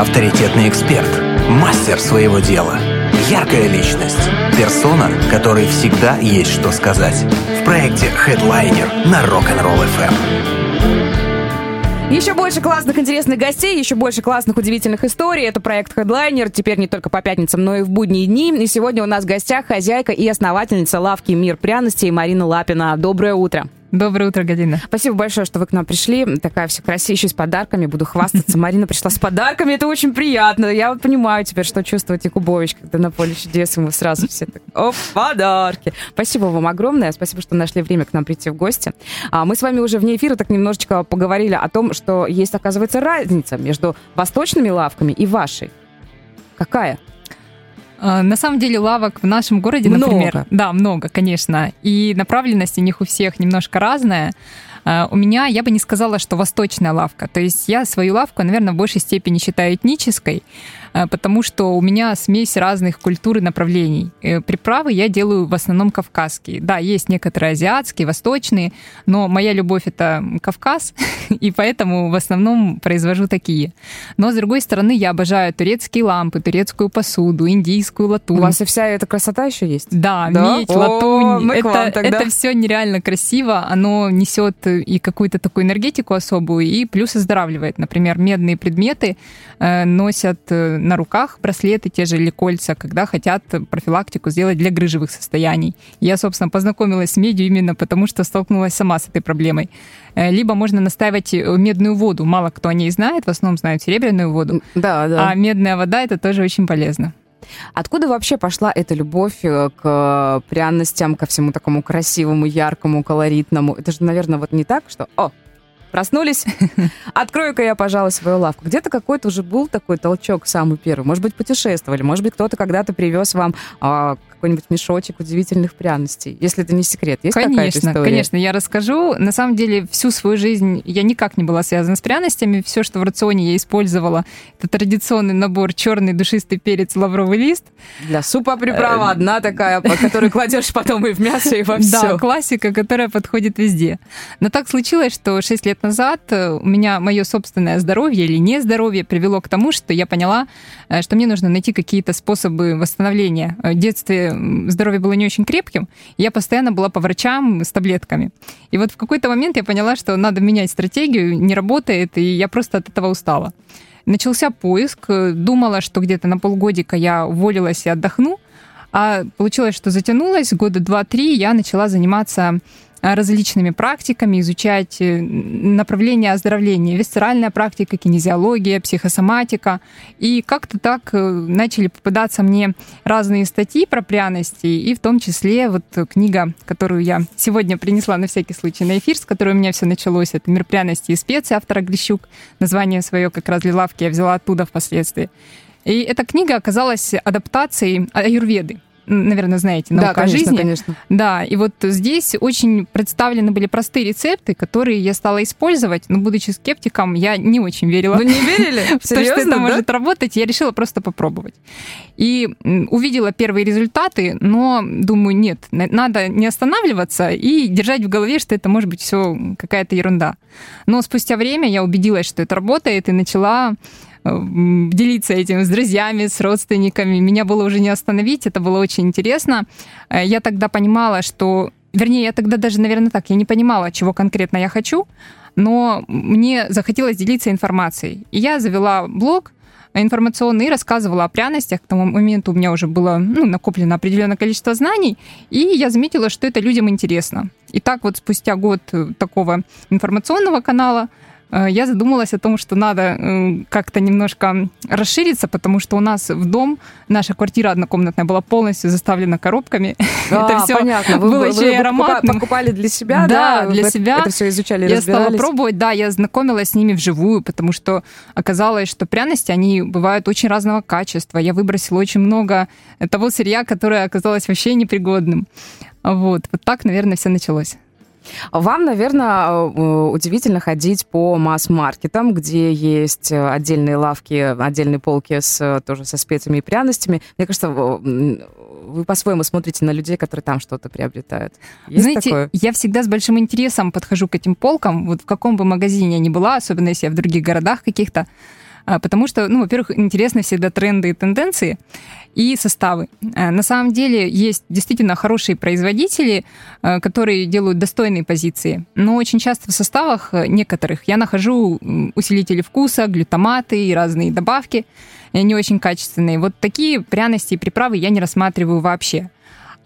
авторитетный эксперт, мастер своего дела, яркая личность, персона, которой всегда есть что сказать. В проекте Headliner на Rock'n'Roll FM. Еще больше классных, интересных гостей, еще больше классных, удивительных историй. Это проект Headliner, теперь не только по пятницам, но и в будние дни. И сегодня у нас в гостях хозяйка и основательница лавки «Мир пряностей» Марина Лапина. Доброе утро. Доброе утро, Галина. Спасибо большое, что вы к нам пришли. Такая вся красивая, еще с подарками. Буду хвастаться. Марина пришла с подарками. Это очень приятно. Я вот понимаю теперь, что чувствует Якубович, когда на поле чудес ему сразу все так, о, подарки. Спасибо вам огромное. Спасибо, что нашли время к нам прийти в гости. А мы с вами уже вне эфира так немножечко поговорили о том, что есть, оказывается, разница между восточными лавками и вашей. Какая? А, на самом деле лавок в нашем городе, много. например, да, много, конечно, и направленность у них у всех немножко разная. А, у меня, я бы не сказала, что восточная лавка. То есть я свою лавку, наверное, в большей степени считаю этнической. Э, потому что у меня смесь разных культур и направлений. Э, приправы я делаю в основном кавказские. Да, есть некоторые азиатские, восточные, но моя любовь это Кавказ, и поэтому в основном произвожу такие. Но с другой стороны, я обожаю турецкие лампы, турецкую посуду, индийскую латунь. У вас и вся эта красота еще есть? Да, да? медь, О, латунь. Это, это все нереально красиво. Оно несет и какую-то такую энергетику особую, и плюс оздоравливает. Например, медные предметы э, носят на руках браслеты те же или кольца, когда хотят профилактику сделать для грыжевых состояний. Я, собственно, познакомилась с медью именно потому, что столкнулась сама с этой проблемой. Э, либо можно настаивать э, медную воду. Мало кто о ней знает, в основном знают серебряную воду. Да, да. А медная вода это тоже очень полезно. Откуда вообще пошла эта любовь э, к пряностям, ко всему такому красивому, яркому, колоритному? Это же, наверное, вот не так, что «О, Проснулись, открою-ка я, пожалуй, свою лавку. Где-то какой-то уже был такой толчок самый первый. Может быть, путешествовали, может быть, кто-то когда-то привез вам а, какой-нибудь мешочек удивительных пряностей, если это не секрет. Есть конечно, история? Конечно, я расскажу. На самом деле, всю свою жизнь я никак не была связана с пряностями. Все, что в рационе я использовала, это традиционный набор черный душистый перец, лавровый лист. Для супа приправа э, одна такая, которую кладешь потом и в мясо, и во все. Да, классика, которая подходит везде. Но так случилось, что 6 лет назад э, у меня мое собственное здоровье или нездоровье привело к тому, что я поняла, э, что мне нужно найти какие-то способы восстановления. В детстве здоровье было не очень крепким, я постоянно была по врачам с таблетками. И вот в какой-то момент я поняла, что надо менять стратегию, не работает, и я просто от этого устала. Начался поиск, думала, что где-то на полгодика я уволилась и отдохну, а получилось, что затянулось, года два-три я начала заниматься Э, различными практиками, изучать э, направления оздоровления, висцеральная практика, кинезиология, психосоматика. И как-то так э, начали попадаться мне разные статьи про пряности, и в том числе вот книга, которую я сегодня принесла на всякий случай на эфир, с которой у меня все началось, это «Мир пряности и специи» автора Глещук. Название свое как раз для лавки я взяла оттуда впоследствии. И эта книга оказалась адаптацией аюрведы наверное, знаете, наука да, конечно, жизни. конечно. Да, и вот здесь очень представлены были простые рецепты, которые я стала использовать, но будучи скептиком, я не очень верила. Вы не верили? В то, что это может работать, я решила просто попробовать. И увидела первые результаты, но думаю, нет, надо не останавливаться и держать в голове, что это может быть все какая-то ерунда. Но спустя время я убедилась, что это работает, и начала делиться этим с друзьями, с родственниками. Меня было уже не остановить, это было очень интересно. Э, я тогда понимала, что... Вернее, я тогда даже, наверное, так, я не понимала, чего конкретно я хочу, но мне захотелось делиться информацией. И я завела блог, информационный и рассказывала о пряностях. К тому моменту у меня уже было ну, накоплено определенное количество знаний, и я заметила, что это людям интересно. И так вот спустя год такого информационного канала Э, я задумалась о том, что надо э, как-то немножко расшириться, потому что у нас в дом наша квартира однокомнатная была полностью заставлена коробками. А, это все понятно. Вы, было еще ароматным. покупали для себя, да? Да, для себя. Это все изучали, Я стала пробовать, да, я знакомилась с ними вживую, потому что оказалось, что пряности, они бывают очень разного качества. Я выбросила очень много того сырья, которое оказалось вообще непригодным. Вот, вот так, наверное, все началось. Вам, наверное, э, удивительно ходить по масс-маркетам, где есть отдельные лавки, отдельные полки с, тоже со специями и пряностями. Мне кажется, вы по-своему смотрите на людей, которые там что-то приобретают. Есть Знаете, такое? я всегда с большим интересом подхожу к этим полкам. Вот в каком бы магазине я ни была, особенно если я в других городах каких-то, потому что, ну, во-первых, интересны всегда тренды и тенденции и составы. А, на самом деле есть действительно хорошие производители, а, которые делают достойные позиции, но очень часто в составах некоторых я нахожу усилители вкуса, глютаматы и разные добавки не очень качественные. Вот такие пряности и приправы я не рассматриваю вообще.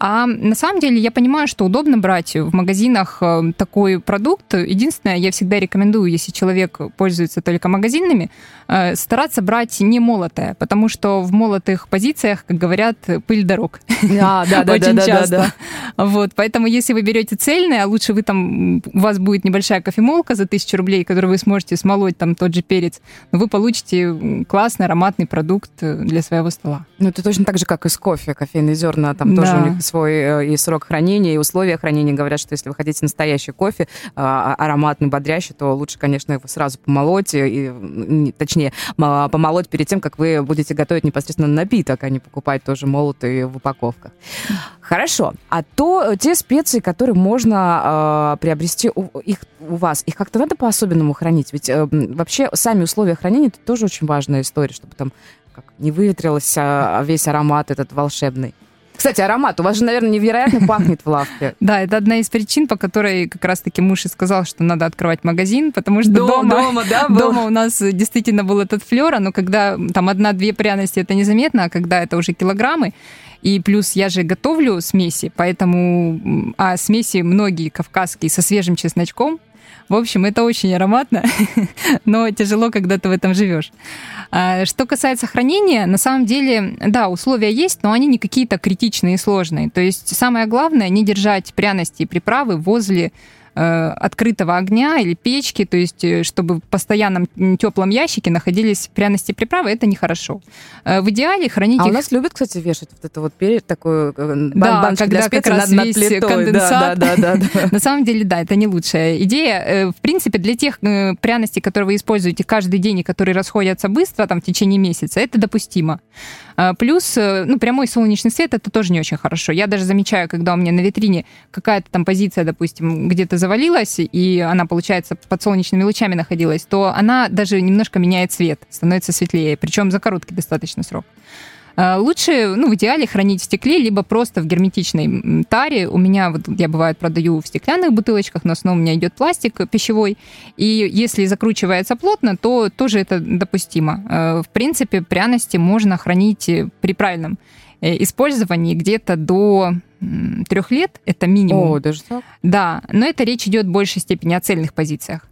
А на самом деле я понимаю, что удобно брать в магазинах э, такой продукт. Единственное, я всегда рекомендую, если человек пользуется только магазинными, э, стараться брать не молотое, потому что в молотых позициях, как говорят, пыль дорог. Да, да, да, Очень да, часто. да, да. Вот, поэтому если вы берете цельное, а лучше вы там, у вас будет небольшая кофемолка за тысячу рублей, которую вы сможете смолоть там тот же перец, но вы получите классный ароматный продукт для своего стола. Ну, это точно так же, как и с кофе. Кофейные зерна, там Да. тоже у них свой э, и срок хранения, и условия хранения. Говорят, что если вы хотите настоящий кофе, а, ароматный, бодрящий, то лучше, конечно, его сразу помолоть, и, и, не- точнее, помолоть перед тем, как вы будете готовить непосредственно напиток, а не покупать тоже молотые в упаковках. Хорошо. А то э, те специи, которые можно э, приобрести у, их, у вас, их как-то надо по-особенному хранить? Ведь э, вообще сами условия хранения это тоже очень важная история, чтобы там как не выветрился весь аромат этот волшебный. Кстати, аромат. У вас же, наверное, невероятно пахнет в лавке. Да, это одна из причин, по которой как раз-таки муж и сказал, что надо открывать магазин, потому что дома, дома, да, дома у нас действительно был этот флер, но когда там одна-две пряности, это незаметно, а когда это уже килограммы, и плюс я же готовлю смеси, поэтому, а смеси многие кавказские со свежим чесночком, в общем, это очень ароматно, но тяжело, когда ты в этом живешь. А, Что касается хранения, на самом деле, да, условия есть, но они не какие-то критичные и сложные. То есть самое главное не держать пряности и приправы возле э, открытого огня или печки, то есть э, чтобы в постоянном теплом ящике находились пряности и приправы, это нехорошо. Э, В идеале хранить А у их нас любят, кстати, вешать вот это вот перед такую э, бан- Да, баночку для когда как специй раз над, над весь плитой. конденсат. Да, да, да, да. На самом деле, да, это не лучшая идея. В принципе, для тех пряностей, которые вы используете каждый день и которые расходятся быстро, там, в течение месяца, это допустимо. Плюс, ну, прямой солнечный свет, это тоже не очень хорошо. Я даже замечаю, когда у меня на витрине какая-то там позиция, допустим, где-то завалилась, и она, получается, под солнечными лучами находилась, то она даже немножко меняет цвет, становится светлее, причем за короткий достаточно срок. А, Лучше, ну, в идеале хранить в стекле, либо просто в герметичной таре. У меня, вот я бывает продаю в стеклянных бутылочках, но основном у меня идет пластик пищевой. И если закручивается плотно, то тоже это допустимо. Э, В принципе, пряности можно хранить э, при правильном э, использовании где-то до трех лет, это минимум. О, даже так? Да, но это речь идет в большей степени о цельных позициях.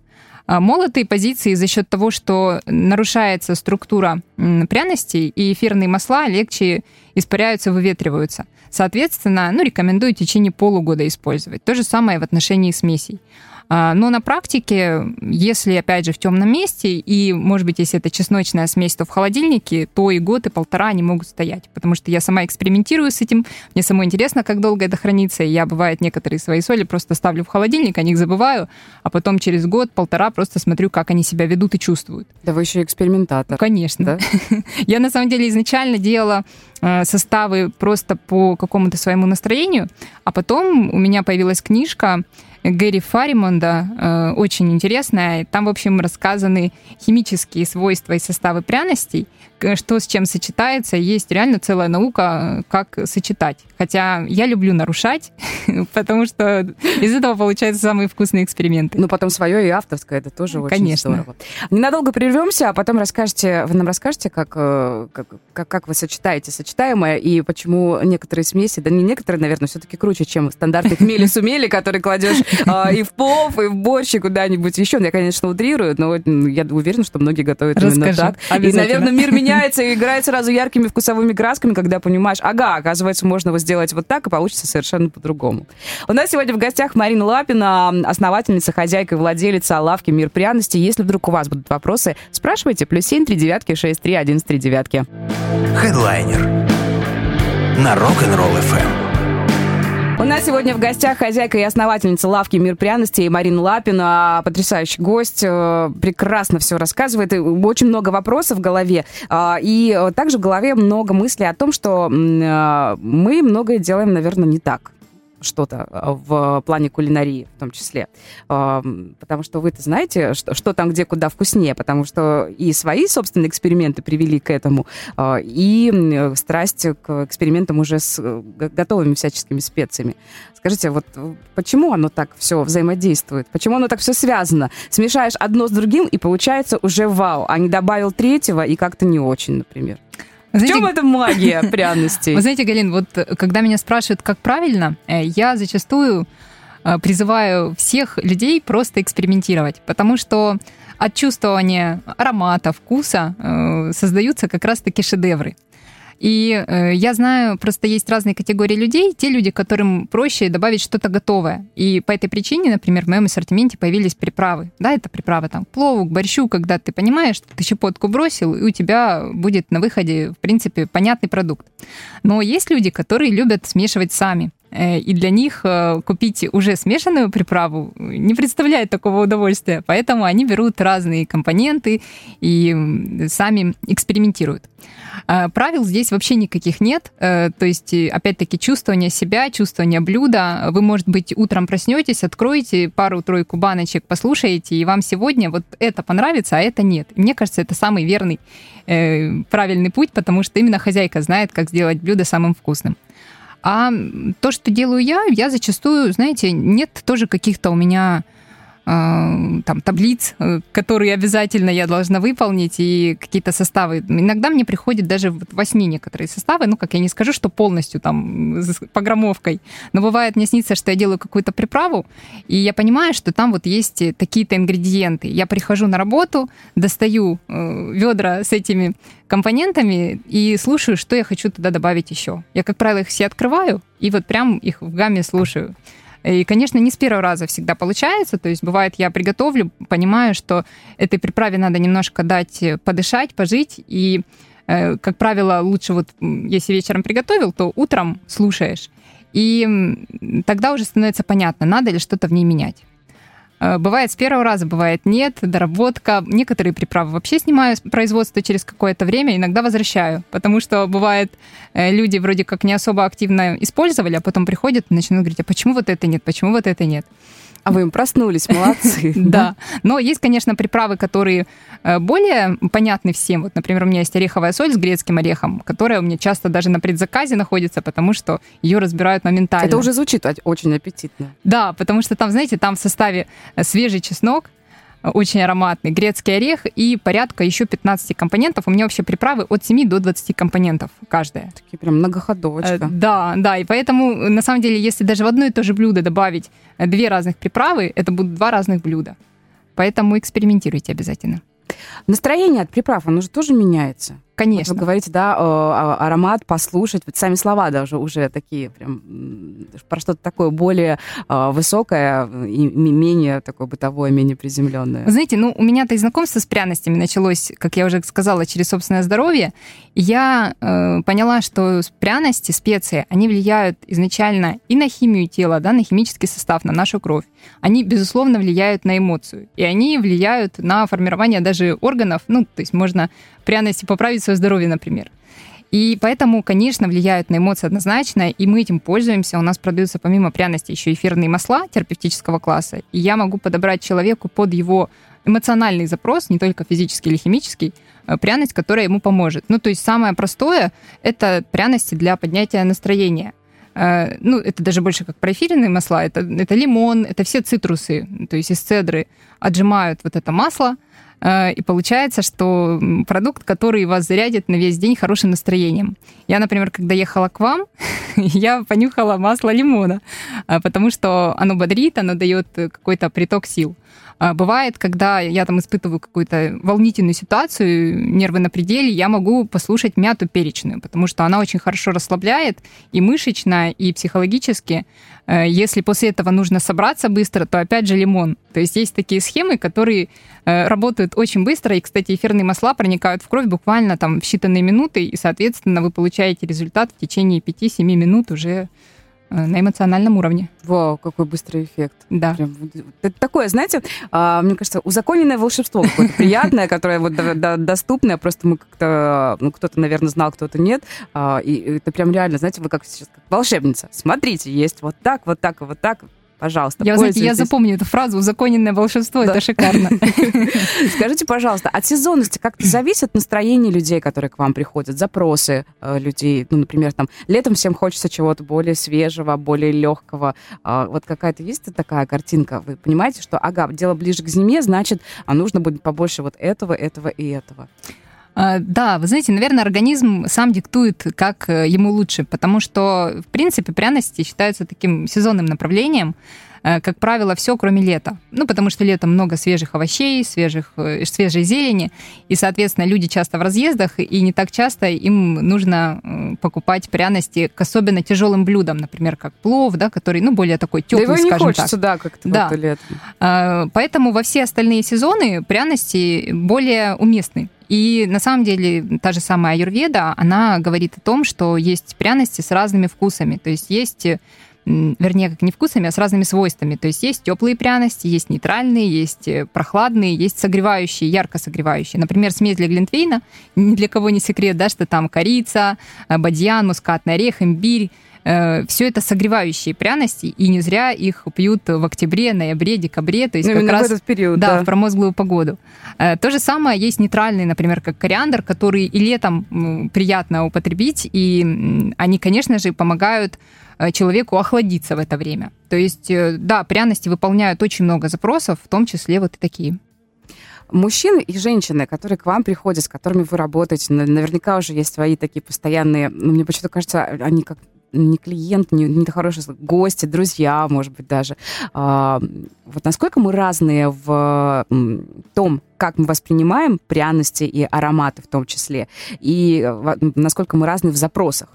А Молотые позиции за счет того, что нарушается структура пряностей, и эфирные масла легче испаряются, выветриваются. Соответственно, ну, рекомендую в течение полугода использовать. То же самое в отношении смесей. А, Но на практике, если, опять же, в темном месте, и, может быть, если это чесночная смесь, то в холодильнике, то и год, и полтора они могут стоять. Потому что я сама экспериментирую с этим, мне самой интересно, как долго это хранится, и я, бывает, некоторые свои соли просто ставлю в холодильник, о них забываю, а потом через год-полтора просто смотрю, как они себя ведут и чувствуют. Да вы еще экспериментатор. Конечно. Да? Я на самом деле изначально делала э, составы просто по какому-то своему настроению, а потом у меня появилась книжка Гэри Фаримонда, э, очень интересная. Там, в общем, рассказаны химические свойства и составы пряностей, что с чем сочетается. Есть реально целая наука, как сочетать. Хотя я люблю нарушать, потому что из этого получаются самые вкусные эксперименты. Ну, потом свое и авторское, это тоже очень Конечно. здорово. Ненадолго прервемся, а потом расскажете, вы нам расскажете, как, э, как, как, как вы сочетаете сочетаемое и почему некоторые смеси, да не некоторые, наверное, все-таки круче, чем стандартные хмели-сумели, которые кладешь и в плов, и в борщ, и куда-нибудь еще. Я, конечно, утрирую, но я уверена, что многие готовят именно так. И, наверное, мир меняется и играет сразу яркими вкусовыми красками, когда понимаешь, ага, оказывается, можно его сделать вот так, и получится совершенно по-другому. У нас сегодня в гостях Марина Лапина, основательница, хозяйка и владелица лавки «Мир пряностей». Если вдруг у вас будут вопросы, спрашивайте. Плюс семь, три девятки, шесть, три, один, три девятки. Хедлайнер на Rock'n'Roll FM. У нас сегодня в гостях хозяйка и основательница лавки «Мир пряностей» Марина Лапина. Потрясающий гость, э, прекрасно все рассказывает. Очень много вопросов в голове. А, И э, также в голове много мыслей о том, что э, мы многое делаем, наверное, не так. Что-то в плане кулинарии в том числе. Потому что вы-то знаете, что, что там где куда вкуснее, потому что и свои собственные эксперименты привели к этому, и страсть к экспериментам уже с готовыми всяческими специями. Скажите, вот почему оно так все взаимодействует? Почему оно так все связано? Смешаешь одно с другим, и получается уже вау, а не добавил третьего, и как-то не очень, например. Знаете, в чем эта магия пряностей? Вы знаете, Галин, вот когда меня спрашивают, как правильно, э, я зачастую э, призываю всех людей просто экспериментировать, потому что от чувствования аромата, вкуса э, создаются как раз-таки шедевры. И э, я знаю, просто есть разные категории людей. Те люди, которым проще добавить что-то готовое. И по этой причине, например, в моем ассортименте появились приправы. Да, это приправы там к плову, к борщу, когда ты понимаешь, что ты щепотку бросил, и у тебя будет на выходе, в принципе, понятный продукт. Но есть люди, которые любят смешивать сами. Э, и для них э, купить уже смешанную приправу не представляет такого удовольствия. Поэтому они берут разные компоненты и сами экспериментируют. А, правил здесь вообще никаких нет. Э, то есть, опять-таки, чувствование себя, чувствование блюда. Вы, может быть, утром проснетесь, откроете пару-тройку баночек, послушаете, и вам сегодня вот это понравится, а это нет. мне кажется, это самый верный правильный путь, потому что именно хозяйка знает, как сделать блюдо самым вкусным. А то, что делаю я, я зачастую, знаете, нет тоже каких-то у меня там, таблиц, э, которые обязательно я должна выполнить, и какие-то составы. Иногда мне приходит даже во сне некоторые составы, ну, как я не скажу, что полностью там с погромовкой, но бывает, мне снится, что я делаю какую-то приправу, и я понимаю, что там вот есть такие-то ингредиенты. Я прихожу на работу, достаю э, ведра с этими компонентами и слушаю, что я хочу туда добавить еще. Я, как правило, их все открываю, и вот прям их в гамме слушаю. И, конечно, не с первого раза всегда получается. То есть бывает, я приготовлю, понимаю, что этой приправе надо немножко дать подышать, пожить. И, э, как правило, лучше вот, если вечером приготовил, то утром слушаешь. И тогда уже становится понятно, надо ли что-то в ней менять. Э, бывает с первого раза, бывает нет, доработка. Некоторые приправы вообще снимаю производство через какое-то время, иногда возвращаю, потому что бывает, э, люди вроде как не особо активно использовали, а потом приходят и начинают говорить, а почему вот это нет, почему вот это нет. А вы им проснулись, молодцы. Да. Но есть, конечно, приправы, которые э, более понятны всем. Вот, например, у меня есть ореховая соль с грецким орехом, которая у меня часто даже на предзаказе находится, потому что ее разбирают моментально. Это уже звучит очень аппетитно. Да, потому что там, знаете, там в составе э, свежий чеснок, очень ароматный, грецкий орех и порядка еще 15 компонентов. У меня вообще приправы от 7 до 20 компонентов каждая. Такие прям многоходовочка. Э, да, да, и поэтому, на самом деле, если даже в одно и то же блюдо добавить э, две разных приправы, это будут два разных блюда. Поэтому экспериментируйте обязательно. Настроение от приправ, оно же тоже меняется. Конечно. Вот вы говорите, да, а, аромат послушать, вот сами слова даже уже такие прям про что-то такое более а, высокое и менее такое бытовое, менее приземленное. Вы знаете, ну, у меня-то и знакомство с пряностями началось, как я уже сказала, через собственное здоровье. Я э, поняла, что пряности, специи, они влияют изначально и на химию тела, да, на химический состав, на нашу кровь. Они, безусловно, влияют на эмоцию. И они влияют на формирование даже органов. Ну, то есть можно пряности поправить свое здоровье, например. И поэтому, конечно, влияют на эмоции однозначно, и мы этим пользуемся. У нас продаются помимо пряности еще эфирные масла терапевтического класса, и я могу подобрать человеку под его эмоциональный запрос, не только физический или химический, э, пряность, которая ему поможет. Ну, то есть самое простое — это пряности для поднятия настроения. Э, ну, это даже больше как проэфиренные масла. Это, это лимон, это все цитрусы, то есть из цедры отжимают вот это масло, и получается, что продукт, который вас зарядит на весь день хорошим настроением. Я, например, когда ехала к вам, я понюхала масло лимона, э, потому что оно бодрит, оно дает какой-то приток сил. А, бывает, когда я там испытываю какую-то волнительную ситуацию, нервы на пределе, я могу послушать мяту перечную, потому что она очень хорошо расслабляет и мышечно, и психологически. Э, если после этого нужно собраться быстро, то опять же лимон. То есть есть такие схемы, которые э, работают очень быстро, и, кстати, эфирные масла проникают в кровь буквально там в считанные минуты, и, соответственно, вы получаете результат в течение 5-7 минут уже на эмоциональном уровне. Вау, какой быстрый эффект. Да. Прям, это такое, знаете, а, мне кажется, узаконенное волшебство какое-то приятное, которое вот доступное, просто мы как-то, ну, кто-то, наверное, знал, кто-то нет, а, и это прям реально, знаете, вы как сейчас как волшебница. Смотрите, есть вот так, вот так вот так, Пожалуйста, я, знаете, я запомню эту фразу «узаконенное волшебство», да. это шикарно. Скажите, пожалуйста, от сезонности как-то зависит настроение людей, которые к вам приходят, запросы э, людей? Ну, например, там, летом всем хочется чего-то более свежего, более легкого. Э, вот какая-то есть такая картинка? Вы понимаете, что, ага, дело ближе к зиме, значит, а нужно будет побольше вот этого, этого и этого? А, да, вы знаете, наверное, организм сам диктует, как э, ему лучше, потому что, в принципе, пряности считаются таким сезонным направлением, э, как правило, все, кроме лета. Ну, потому что летом много свежих овощей, свежих, э, свежей зелени, и, соответственно, люди часто в разъездах, и не так часто им нужно покупать пряности к особенно тяжелым блюдам, например, как плов, да, который, ну, более такой теплый, да его не хочется, так. да, как-то да. Летом. А, поэтому во все остальные сезоны пряности более уместны. И на самом деле та же самая аюрведа, она говорит о том, что есть пряности с разными вкусами. То есть есть вернее, как не вкусами, а с разными свойствами. То есть есть теплые пряности, есть нейтральные, есть э, прохладные, есть согревающие, ярко согревающие. Например, смесь для глинтвейна, ни для кого не секрет, да, что там корица, э, бадьян, мускатный орех, имбирь, все это согревающие пряности, и не зря их пьют в октябре, ноябре, декабре, то есть ну, как раз в этот период, да, да, в промозглую погоду. Э, то же самое есть нейтральные, например, как кориандр, который и летом приятно употребить, и они, конечно же, помогают э, человеку охладиться в это время. То есть, да, пряности выполняют очень много запросов, в том числе вот и такие. Мужчины и женщины, которые к вам приходят, с которыми вы работаете, наверняка уже есть свои такие постоянные, ну, мне почему-то кажется, они как не клиент, не, не хорошие гости, друзья, может быть, даже. А, вот насколько мы разные в том, как мы воспринимаем пряности и ароматы в том числе, и насколько мы разные в запросах.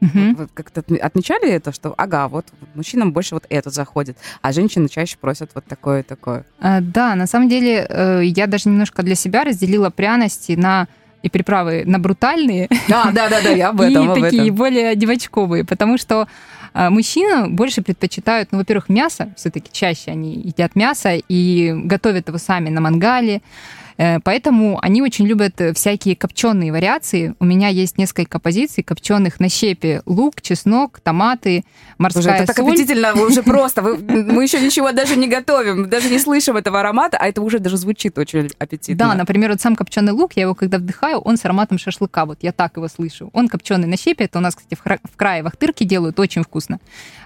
Угу. Вы как-то отмечали это, что, ага, вот мужчинам больше вот это заходит, а женщины чаще просят вот такое и такое? А, да, на самом деле э, я даже немножко для себя разделила пряности на и приправы на брутальные. Да, да, да, да, я об этом. И такие более девочковые, потому что а, мужчины больше предпочитают, ну, во-первых, мясо, все-таки чаще они едят мясо и готовят его сами на мангале. Э, поэтому они очень любят всякие копченые вариации. У меня есть несколько позиций копченых на щепе. Лук, чеснок, томаты, морская Боже, это соль. так аппетительно уже просто. Мы еще ничего даже не готовим, даже не слышим этого аромата, а это уже даже звучит очень аппетитно. Да, например, вот сам копченый лук, я его когда вдыхаю, он с ароматом шашлыка. Вот я так его слышу. Он копченый на щепе. Это у нас, кстати, в крае вахтырки делают очень вкусно.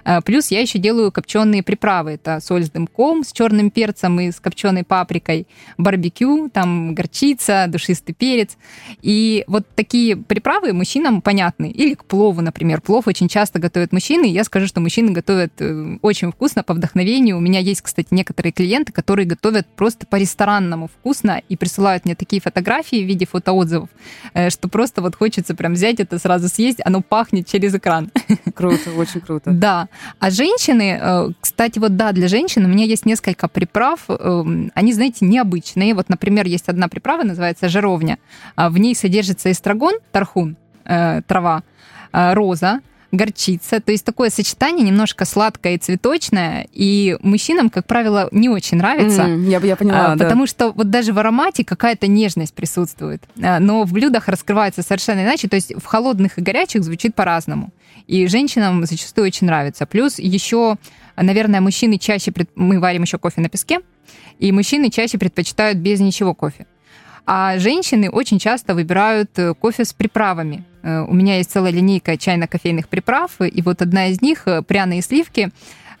Э, плюс я еще делаю копченые приправы. Это соль с дымком, с черным перцем и с копченой паприкой, барбекю, там там горчица, душистый перец. И вот такие приправы мужчинам понятны. Или к плову, например. Плов очень часто готовят мужчины. Я скажу, что мужчины готовят э, очень вкусно, по вдохновению. У меня есть, кстати, некоторые клиенты, которые готовят просто по-ресторанному вкусно и присылают мне такие фотографии в виде фотоотзывов, э, что просто вот хочется прям взять это, сразу съесть. Оно пахнет через экран. Круто, очень круто. Да. А женщины, э, кстати, вот да, для женщин у меня есть несколько приправ. Они, знаете, необычные. Вот, например, есть одна приправа, называется жировня. А в ней содержится эстрагон, тархун, э, трава, э, роза, горчица. То есть такое сочетание немножко сладкое и цветочное. И мужчинам, как правило, не очень нравится. Mm, я, я поняла, а, да. Потому что вот даже в аромате какая-то нежность присутствует. А, но в блюдах раскрывается совершенно иначе. То есть в холодных и горячих звучит по-разному. И женщинам зачастую очень нравится. Плюс еще, наверное, мужчины чаще... Пред... Мы варим еще кофе на песке. И мужчины чаще предпочитают без ничего кофе. А женщины очень часто выбирают э, кофе с приправами. Э, у меня есть целая линейка чайно-кофейных приправ, и вот одна из них э, пряные сливки.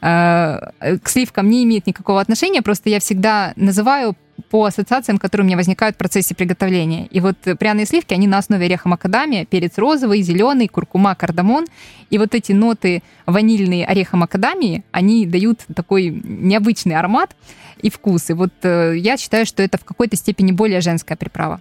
К сливкам не имеет никакого отношения, просто я всегда называю по ассоциациям, которые у меня возникают в процессе приготовления. И вот пряные сливки, они на основе ореха макадамия, перец розовый, зеленый, куркума, кардамон. И вот эти ноты ванильные ореха макадамии, они дают такой необычный аромат и вкус. И вот э, я считаю, что это в какой-то степени более женская приправа.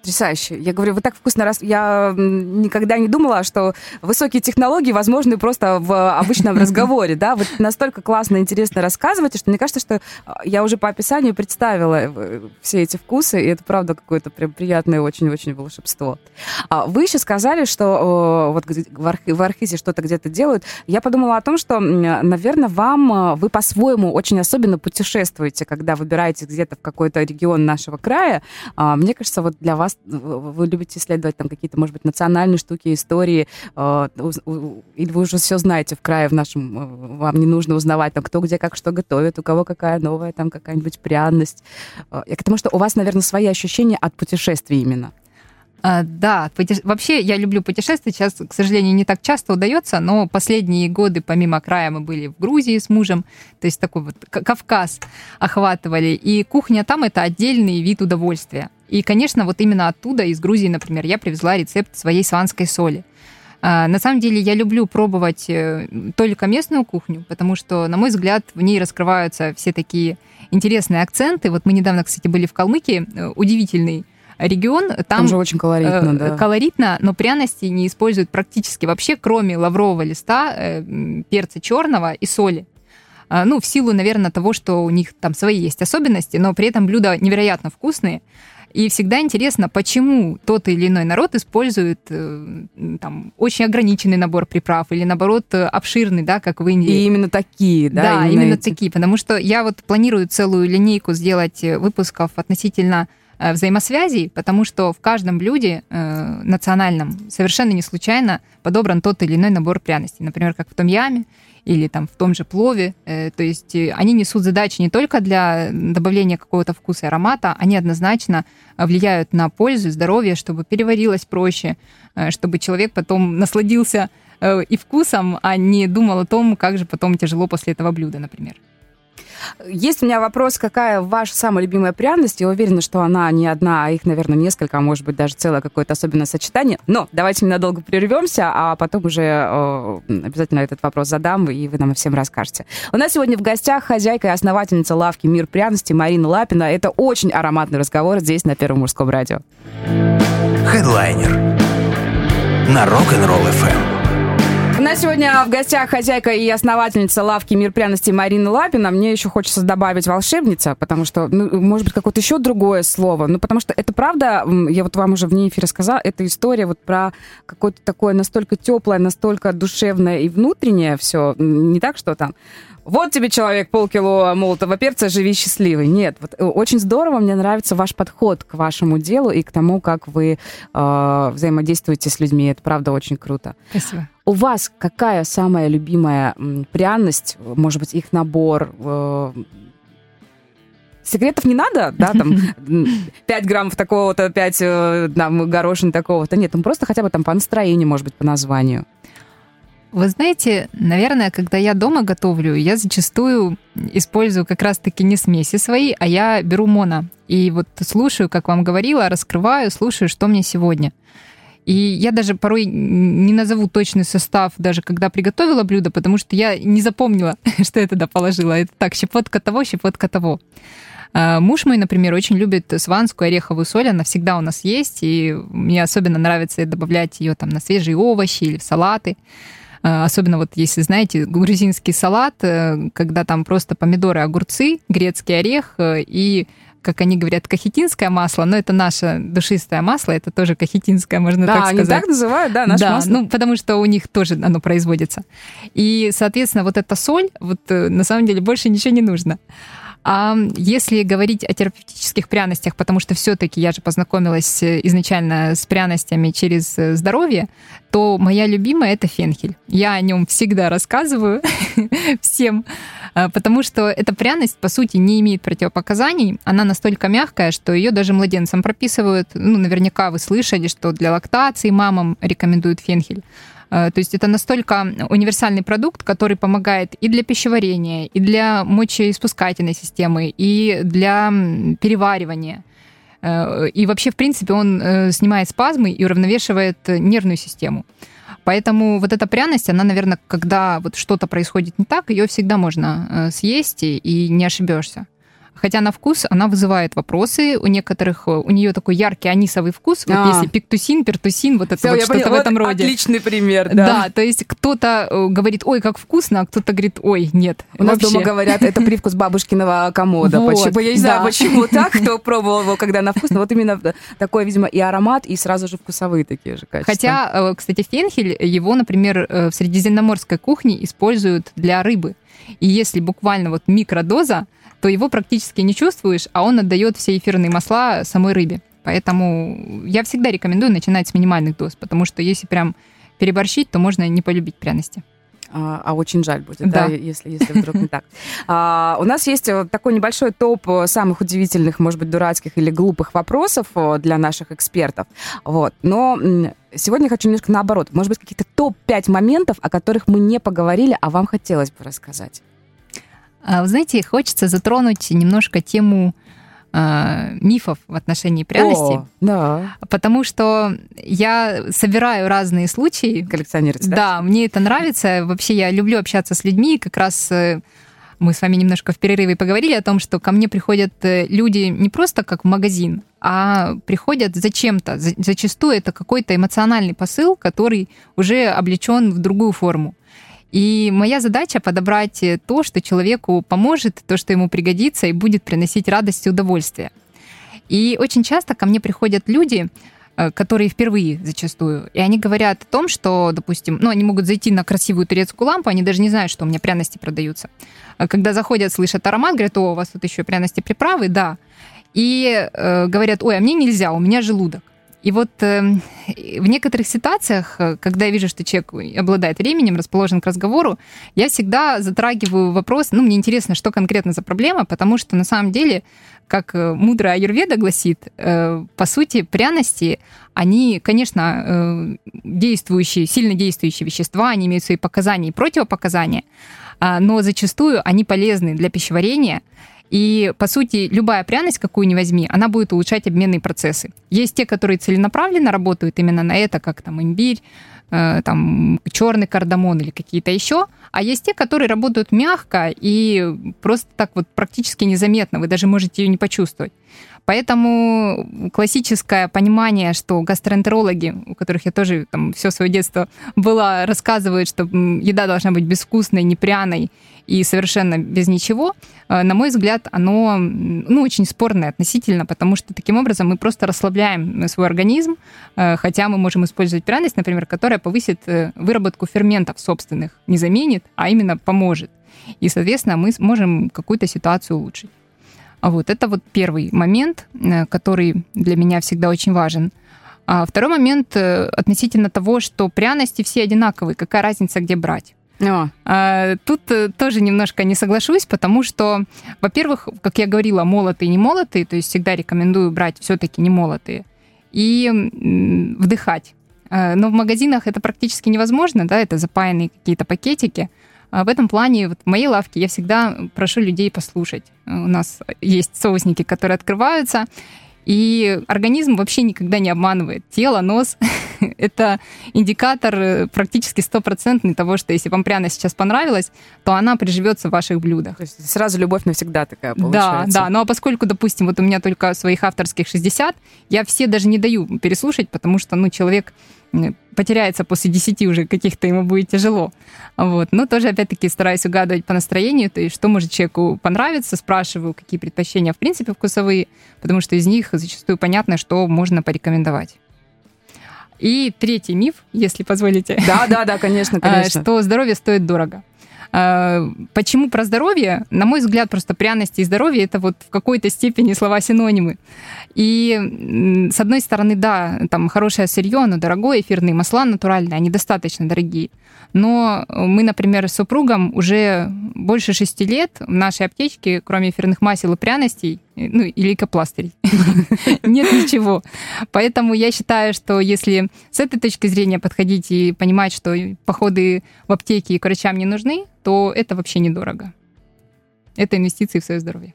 Потрясающе. Я говорю, вы так вкусно раз... Я никогда не думала, что высокие технологии возможны просто в обычном разговоре, да? Вы настолько классно и интересно рассказываете, что мне кажется, что а, я уже по описанию представила э, все эти вкусы, и это правда какое-то прям приятное очень-очень волшебство. А вы еще сказали, что вот в Архизе что-то где-то делают. Я подумала о том, что, наверное, вам, э, вы по-своему очень особенно путешествуете, когда выбираете где-то в какой-то регион нашего края. А, мне кажется, вот для вас вас, вы любите исследовать там какие-то, может быть, национальные штуки, истории, э, или вы уже все знаете в крае в нашем, э, вам не нужно узнавать, там, кто где как что готовит, у кого какая новая там какая-нибудь пряность. Э, я к тому, что у вас, наверное, свои ощущения от путешествий именно. А, да, вообще я люблю путешествовать. Сейчас, к сожалению, не так часто удается, но последние годы, помимо края, мы были в Грузии с мужем, то есть такой вот Кавказ охватывали. И кухня там это отдельный вид удовольствия. И, конечно, вот именно оттуда, из Грузии, например, я привезла рецепт своей сванской соли. А, на самом деле я люблю пробовать э, только местную кухню, потому что, на мой взгляд, в ней раскрываются все такие интересные акценты. Вот мы недавно, кстати, были в Калмыкии, э, удивительный регион. Там, там же очень колоритно, э, да. Колоритно, но пряности не используют практически вообще, кроме лаврового листа, перца черного и соли. А, ну, в силу, наверное, того, что у них там свои есть особенности, но при этом блюда невероятно вкусные. И всегда интересно, почему тот или иной народ использует э, там, очень ограниченный набор приправ или, наоборот, обширный, да, как в Индии. И именно такие, да? Да, именно, именно такие, потому что я вот планирую целую линейку сделать выпусков относительно э, взаимосвязей, потому что в каждом блюде э, национальном совершенно не случайно подобран тот или иной набор пряностей. Например, как в том яме или там в том же плове. Э, то есть э, они несут задачи не только для добавления какого-то вкуса и аромата, они однозначно влияют на пользу и здоровье, чтобы переварилось проще, э, чтобы человек потом насладился и вкусом, а не думал о том, как же потом тяжело после этого блюда, например. Есть у меня вопрос, какая ваша самая любимая пряность? Я уверена, что она не одна, а их, наверное, несколько, а может быть даже целое какое-то особенное сочетание. Но давайте ненадолго прервемся, а потом уже э, обязательно этот вопрос задам, и вы нам всем расскажете. У нас сегодня в гостях хозяйка и основательница лавки «Мир пряностей» Марина Лапина. Это очень ароматный разговор здесь, на Первом мужском радио. Хедлайнер на Rock'n'Roll FM. Нас сегодня в гостях хозяйка и основательница лавки «Мир пряностей» Марина Лапина. Мне еще хочется добавить волшебница, потому что, ну, может быть, какое-то еще другое слово. Ну, потому что это правда, я вот вам уже вне эфира сказала, это история вот про какое-то такое настолько теплое, настолько душевное и внутреннее все. Не так, что там вот тебе человек, полкило молотого перца, живи счастливый. Нет, вот э, очень здорово, мне нравится ваш подход к вашему делу и к тому, как вы э, взаимодействуете с людьми. Это правда очень круто. Спасибо. У вас какая самая любимая пряность, может быть, их набор? Э, секретов не надо, да, там 5 граммов такого-то, 5 э, там, горошин такого-то. Нет, ну просто хотя бы там по настроению, может быть, по названию. Вы знаете, наверное, когда я дома готовлю, я зачастую использую как раз-таки не смеси свои, а я беру моно. И вот слушаю, как вам говорила, раскрываю, слушаю, что мне сегодня. И я даже порой не назову точный состав, даже когда приготовила блюдо, потому что я не запомнила, что я туда положила. Это так, щепотка того, щепотка того. А, муж мой, например, очень любит сванскую ореховую соль, она всегда у нас есть, и мне особенно нравится добавлять ее там на свежие овощи или в салаты. Э, особенно вот если знаете, грузинский салат, э, когда там просто помидоры, огурцы, грецкий орех э, и как они говорят, кахетинское масло, но это наше душистое масло, это тоже кахетинское, можно да, так сказать. Да, они так называют, да, наше да, масло. ну, потому что у них тоже оно производится. И, соответственно, вот эта соль, вот на самом деле больше ничего не нужно. А если говорить о терапевтических пряностях, потому что все-таки я же познакомилась э, изначально с пряностями через э, здоровье, то моя любимая это фенхель. Я о нем всегда рассказываю всем, э, потому что эта пряность, по сути, не имеет противопоказаний. Она настолько мягкая, что ее даже младенцам прописывают. Ну, наверняка вы слышали, что для лактации мамам рекомендуют фенхель. Э, то есть это настолько универсальный продукт, который помогает и для пищеварения, и для мочеиспускательной системы, и для переваривания. Э, и вообще, в принципе, он э, снимает спазмы и уравновешивает нервную систему. Поэтому вот эта пряность, она, наверное, когда вот что-то происходит не так, ее всегда можно съесть и не ошибешься. Хотя на вкус она вызывает вопросы. У некоторых, э, у нее такой яркий анисовый вкус. Вот А. если пиктусин, пертусин, вот это Всё, вот что-то в Вот этом роде. Отличный пример, Да. да. то есть кто-то э, говорит, ой, как вкусно, а кто-то говорит, ой, нет. У нас вообще. дома говорят, это привкус бабушкиного комода. Вот, почему? Я не знаю, да. почему так, кто пробовал его, когда на вкус. Но вот именно такой, видимо, и аромат, и сразу же вкусовые такие же качества. Хотя, э, кстати, фенхель, его, например, в средиземноморской кухне используют для рыбы. И если буквально вот микродоза, то его практически не чувствуешь, а он отдает все эфирные масла самой рыбе. Поэтому я всегда рекомендую начинать с минимальных доз, потому что если прям переборщить, то можно не полюбить пряности. А, а очень жаль будет, да, Да. если, если вдруг не так. А, у нас есть э, такой небольшой топ э, самых удивительных, может быть, дурацких или глупых вопросов э, для наших экспертов. Вот. Но сегодня я хочу немножко наоборот. Может быть, какие-то топ-5 моментов, о которых мы не поговорили, а вам хотелось бы рассказать. А, Вы знаете, хочется затронуть немножко тему э, мифов в отношении пряности, О, да. потому что я собираю разные случаи, Коллекционировать, да? Да, мне это нравится. Вообще я люблю общаться с людьми. Как раз э, мы с вами немножко в перерыве поговорили о том, что ко мне приходят э, люди не просто как в магазин, а приходят зачем-то. За- Зачастую это какой-то эмоциональный посыл, который уже облечен в другую форму. И моя задача подобрать э, то, что человеку поможет, то, что ему пригодится и будет приносить радость и удовольствие. И очень часто ко мне приходят люди, э, которые впервые зачастую, и они говорят о том, что, допустим, ну, они могут зайти на красивую турецкую лампу, они даже не знают, что у меня пряности продаются. А Когда заходят, слышат аромат, говорят, о, у вас тут еще пряности приправы, да. И э, говорят, ой, а мне нельзя, у меня желудок. И вот э, в некоторых ситуациях, э, когда я вижу, что человек обладает временем, расположен к разговору, я всегда затрагиваю вопрос, ну, мне интересно, что конкретно за проблема, потому что на самом деле, как э, мудрая аюрведа гласит, э, по сути, пряности, они, конечно, э, действующие, сильно действующие вещества, они имеют свои показания и противопоказания, а, но зачастую они полезны для пищеварения, и, по сути, любая пряность, какую ни возьми, она будет улучшать обменные процессы. Есть те, которые целенаправленно работают именно на это, как там имбирь, э, там черный кардамон или какие-то еще, а есть те, которые работают мягко и просто так вот практически незаметно, вы даже можете ее не почувствовать. Поэтому классическое понимание, что гастроэнтерологи, у которых я тоже там все свое детство была, рассказывают, что еда должна быть безвкусной, непряной и совершенно без ничего, э, на мой взгляд, оно ну, очень спорное относительно, потому что таким образом мы просто расслабляем свой организм, э, хотя мы можем использовать пряность, например, которая повысит э, выработку ферментов собственных, не заменит, а именно поможет. И, соответственно, мы сможем какую-то ситуацию улучшить. А Вот, это вот первый момент, э, который для меня всегда очень важен. А второй момент э, относительно того, что пряности все одинаковые, какая разница, где брать. О, А, Тут э, тоже немножко не соглашусь, потому что, во-первых, как я говорила, молотые и не молотые, то есть всегда рекомендую брать все-таки не молотые и вдыхать. Но в магазинах это практически невозможно, да, это запаянные какие-то пакетики. А В этом плане вот в моей лавке я всегда прошу людей послушать. У нас есть соусники, которые открываются, и организм вообще никогда не обманывает. Тело, нос — это индикатор э, практически стопроцентный того, что если вам пряность сейчас понравилась, то она приживется в ваших блюдах. то есть сразу любовь навсегда такая Да, получается. да. Ну а поскольку, допустим, вот у меня только своих авторских 60, я все даже не даю переслушать, потому что, ну, человек потеряется после 10 уже каких-то, ему будет тяжело. Вот. Но тоже, опять-таки, стараюсь угадывать по настроению, то есть что может человеку понравиться, спрашиваю, какие предпочтения, в принципе, вкусовые, потому что из них зачастую понятно, что можно порекомендовать. И третий миф, если позволите. Да, да, да, конечно, А, конечно. что здоровье стоит дорого. А, Почему про здоровье? На мой взгляд, просто пряности и здоровье это вот в какой-то степени слова-синонимы. И с одной стороны, да, там хорошее сырье, оно дорогое, эфирные масла натуральные, они достаточно дорогие. Но мы, например, с супругом уже больше шести лет в нашей аптечке, кроме эфирных масел и пряностей, ну, и лейкопластырей, нет ничего. Поэтому я считаю, что если с этой точки зрения подходить и понимать, что походы в аптеки к врачам не нужны, то это вообще недорого. Это инвестиции в свое здоровье.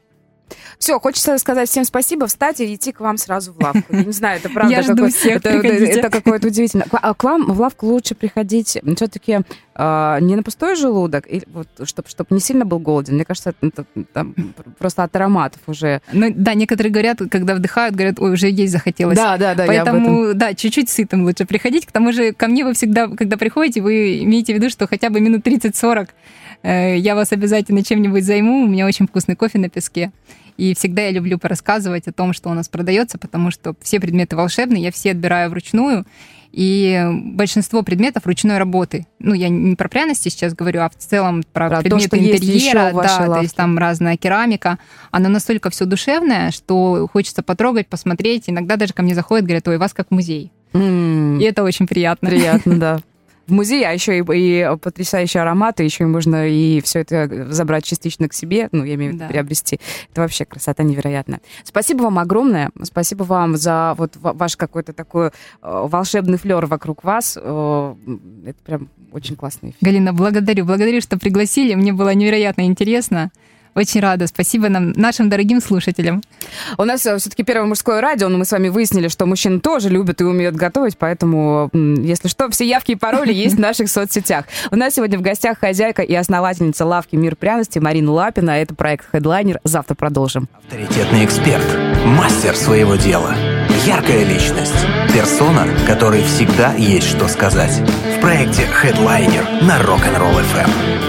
Все, хочется сказать всем спасибо, встать и идти к вам сразу в лавку. Я не знаю, это правда. Я жду всех, это, это какое-то удивительно. А к вам в лавку лучше приходить все-таки а, не на пустой желудок, и вот, чтобы чтоб не сильно был голоден. Мне кажется, это, там, просто от ароматов уже. Ну, да, некоторые говорят, когда вдыхают, говорят, ой, уже есть захотелось. Да, да, да. Поэтому, да, чуть-чуть сытым лучше приходить. К тому же ко мне вы всегда, когда приходите, вы имеете в виду, что хотя бы минут 30-40 э, я вас обязательно чем-нибудь займу. У меня очень вкусный кофе на песке. И всегда я люблю порассказывать о том, что у нас продается, потому что все предметы волшебные, я все отбираю вручную. И большинство предметов ручной работы. Ну, я не про пряности сейчас говорю, а в целом про, про предметы то, интерьера. да, то есть там разная керамика. Она настолько все душевная, что хочется потрогать, посмотреть. Иногда даже ко мне заходят, говорят, ой, вас как музей. Mm. И это очень приятно. Приятно, да в музее, а еще и, и потрясающие ароматы, еще и можно и все это забрать частично к себе, ну, я имею в виду да. приобрести. Это вообще красота невероятная. Спасибо вам огромное, спасибо вам за вот ваш какой-то такой э, волшебный флер вокруг вас. Э, это прям очень классный эфир. Галина, благодарю, благодарю, что пригласили, мне было невероятно интересно. Очень рада. Спасибо нам, нашим дорогим слушателям. У нас э, все-таки первое мужское радио, но мы с вами выяснили, что мужчины тоже любят и умеют готовить, поэтому, если что, все явки и пароли есть в наших соцсетях. У нас сегодня в гостях хозяйка и основательница лавки «Мир пряности» Марина Лапина. Это проект «Хедлайнер». Завтра продолжим. Авторитетный эксперт, мастер своего дела, яркая личность, персона, которой всегда есть что сказать. В проекте «Хедлайнер» на Rock'n'Roll FM.